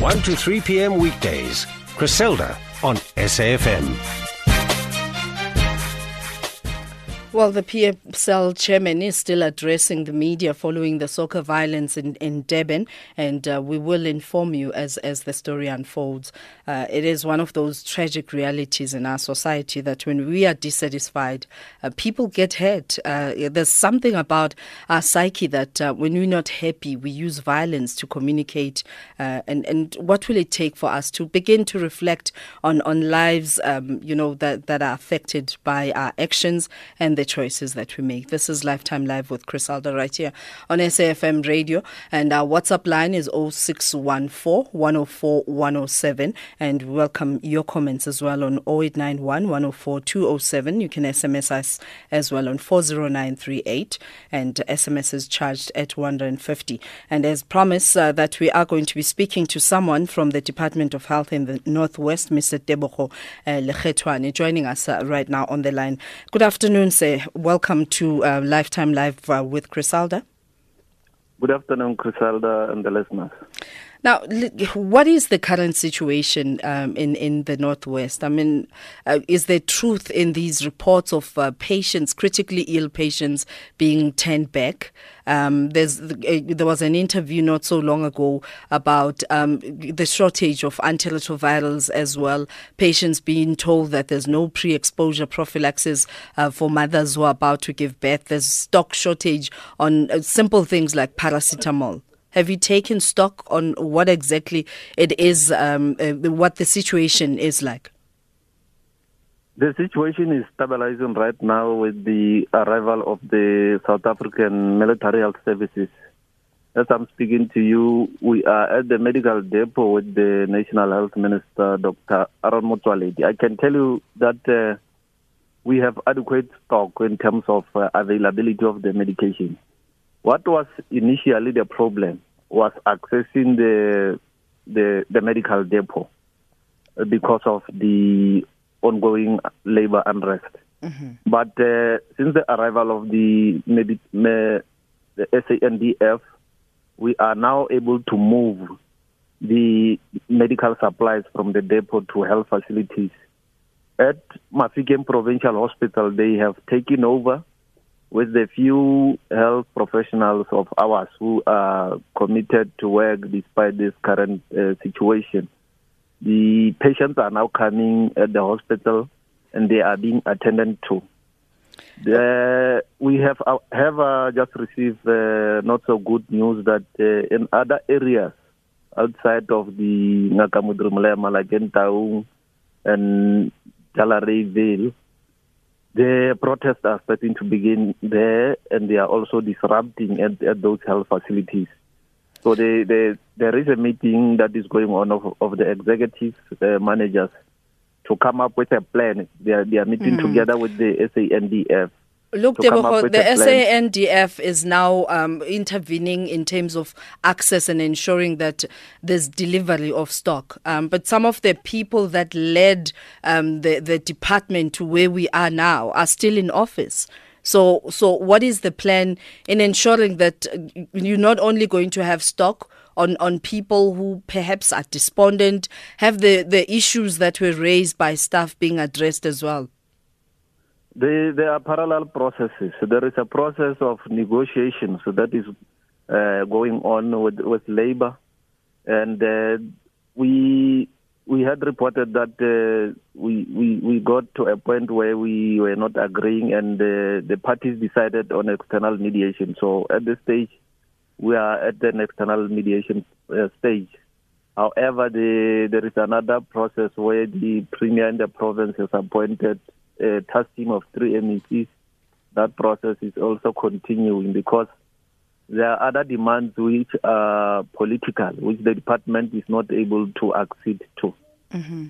1 to 3 p.m. weekdays. Griselda on SAFM. Well, the PSL chairman is still addressing the media following the soccer violence in, in Durban, and uh, we will inform you as, as the story unfolds. Uh, it is one of those tragic realities in our society that when we are dissatisfied, uh, people get hurt. Uh, there's something about our psyche that uh, when we're not happy, we use violence to communicate. Uh, and, and what will it take for us to begin to reflect on, on lives, um, you know, that, that are affected by our actions and the choices that we make. This is Lifetime Live with Chris Alder right here on SAFM Radio. And our WhatsApp line is 0614 104 107. And welcome your comments as well on 0891 104 207. You can SMS us as well on 40938. And SMS is charged at 150. And as promised, uh, that we are going to be speaking to someone from the Department of Health in the Northwest, Mr. Tebogo uh, joining us uh, right now on the line. Good afternoon, sir. Welcome to uh, Lifetime Live uh, with Griselda. Good afternoon, Griselda and the listeners. Now, what is the current situation um, in in the northwest? I mean, uh, is there truth in these reports of uh, patients, critically ill patients, being turned back? Um, there's uh, there was an interview not so long ago about um, the shortage of antiretrovirals as well. Patients being told that there's no pre-exposure prophylaxis uh, for mothers who are about to give birth. There's stock shortage on uh, simple things like paracetamol. Have you taken stock on what exactly it is, um, uh, what the situation is like? The situation is stabilizing right now with the arrival of the South African Military Health Services. As I'm speaking to you, we are at the medical depot with the National Health Minister, Dr. Aaron Motsoaledi. I can tell you that uh, we have adequate stock in terms of uh, availability of the medication. What was initially the problem was accessing the the, the medical depot because of the ongoing labor unrest. Mm-hmm. But uh, since the arrival of the, the SANDF, we are now able to move the medical supplies from the depot to health facilities. At Mafikeng Provincial Hospital, they have taken over with the few health professionals of ours who are committed to work despite this current uh, situation. The patients are now coming at the hospital and they are being attended to. The, we have uh, have uh, just received uh, not so good news that uh, in other areas outside of the Ngaka Modiri Molema, like and Talare Vale, the protests are starting to begin there, and they are also disrupting at, at those health facilities. So they, they, there is a meeting that is going on of, of the executive uh, managers to come up with a plan. They are, they are meeting mm. together with the SANDF Look, Tebogo, the SANDF is now um, intervening in terms of access and ensuring that there's delivery of stock. Um, but some of the people that led um, the, the department to where we are now are still in office. So, so what is the plan in ensuring that you're not only going to have stock on, on people who perhaps are despondent, have the, the issues that were raised by staff being addressed as well? They, are parallel processes. There is a process of negotiations that is uh, going on with, with labor, and uh, we we had reported that uh, we, we we got to a point where we were not agreeing, and uh, the parties decided on external mediation. So at this stage, we are at an external mediation uh, stage. However, the, there is another process where the premier in the province has appointed a task team of three MECs, that process is also continuing because there are other demands which are political, which the department is not able to accede to. Mm-hmm.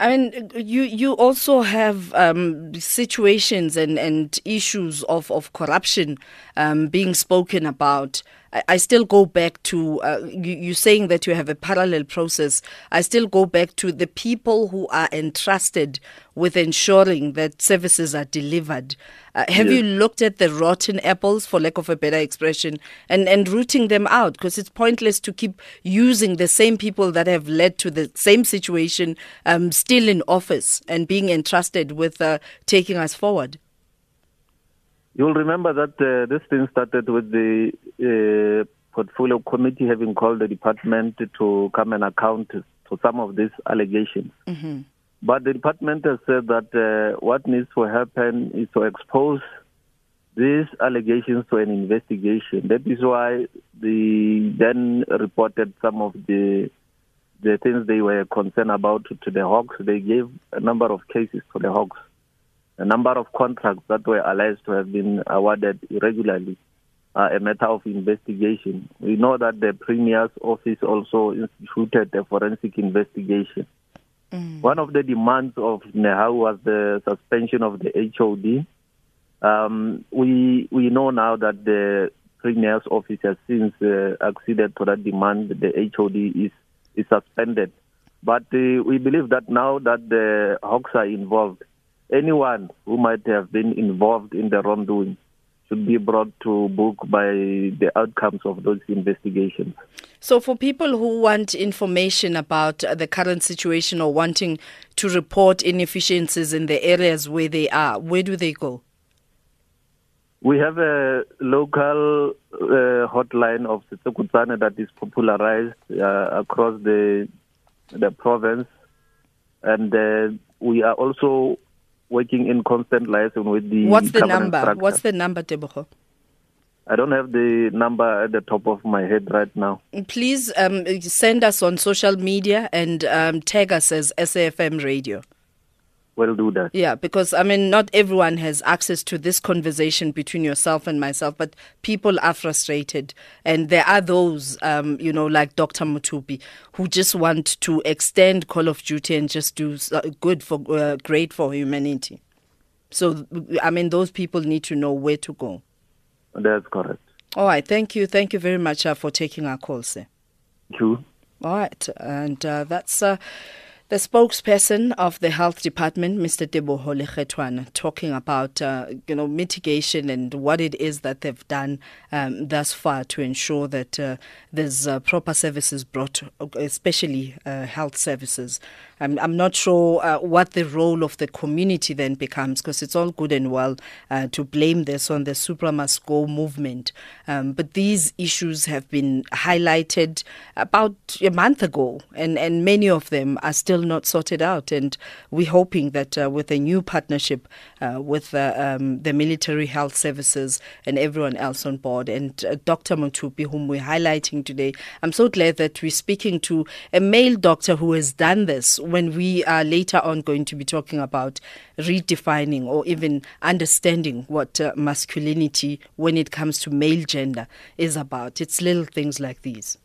I mean, you you also have um, situations and, and issues of, of corruption um, being spoken about I, I still go back to uh, you, you saying that you have a parallel process. I still go back to the people who are entrusted with ensuring that services are delivered. Uh, have Yes. you looked at the rotten apples, for lack of a better expression, and, and rooting them out? Because it's pointless to keep using the same people that have led to the same situation um, still in office and being entrusted with uh, taking us forward. You'll remember that uh, this thing started with the uh, portfolio committee having called the department to come and account to some of these allegations. But the department has said that uh, what needs to happen is to expose these allegations to an investigation. That is why they then reported some of the the things they were concerned about to, to the Hawks. They gave a number of cases to the Hawks a number of contracts that were alleged to have been awarded irregularly are a matter of investigation. We know that the Premier's office also instituted a forensic investigation. One of the demands of NEHAWU was the suspension of the HOD. Um, we we know now that the Premier's office has since uh, acceded to that demand. The HOD is is suspended, but uh, we believe that now that the Hawks are involved, anyone who might have been involved in the wrongdoing should be brought to book by the outcomes of those investigations. So, for people who want information about the current situation or wanting to report inefficiencies in the areas where they are, where do they go? We have a local uh, hotline of Setsekutsane that is popularized uh, across the the province, and uh, we are also working in constant liaison with the. What's the number? structure. What's the number, Tebogo? I don't have the number at the top of my head right now. Please um, send us on social media and um, tag us as SAFM Radio. We'll do that. Yeah, because I mean, not everyone has access to this conversation between yourself and myself, but people are frustrated. And there are those, um, you know, like Dr. Mutupi, who just want to extend Call of Duty and just do uh, good for, uh, great for humanity. So, I mean, those people need to know where to go. That's correct. All right, thank you. Thank you very much uh, for taking our call, sir. Thank you. All right, and uh, that's uh, the spokesperson of the health department, Mr. Debo Lekgethwane, talking about uh, you know mitigation and what it is that they've done um, thus far to ensure that uh, there's uh, proper services brought, especially uh, health services. I'm, I'm not sure uh, what the role of the community then becomes because it's all good and well uh, to blame this on the Supra Go movement. Um, but these issues have been highlighted about a month ago, and, and many of them are still not sorted out. And we're hoping that uh, with a new partnership uh, with uh, um, the military health services and everyone else on board, and uh, Dr. Mutupi, whom we're highlighting today, I'm so glad that we're speaking to a male doctor who has done this when we are later on going to be talking about redefining or even understanding what uh, masculinity when it comes to male gender is about. It's little things like these.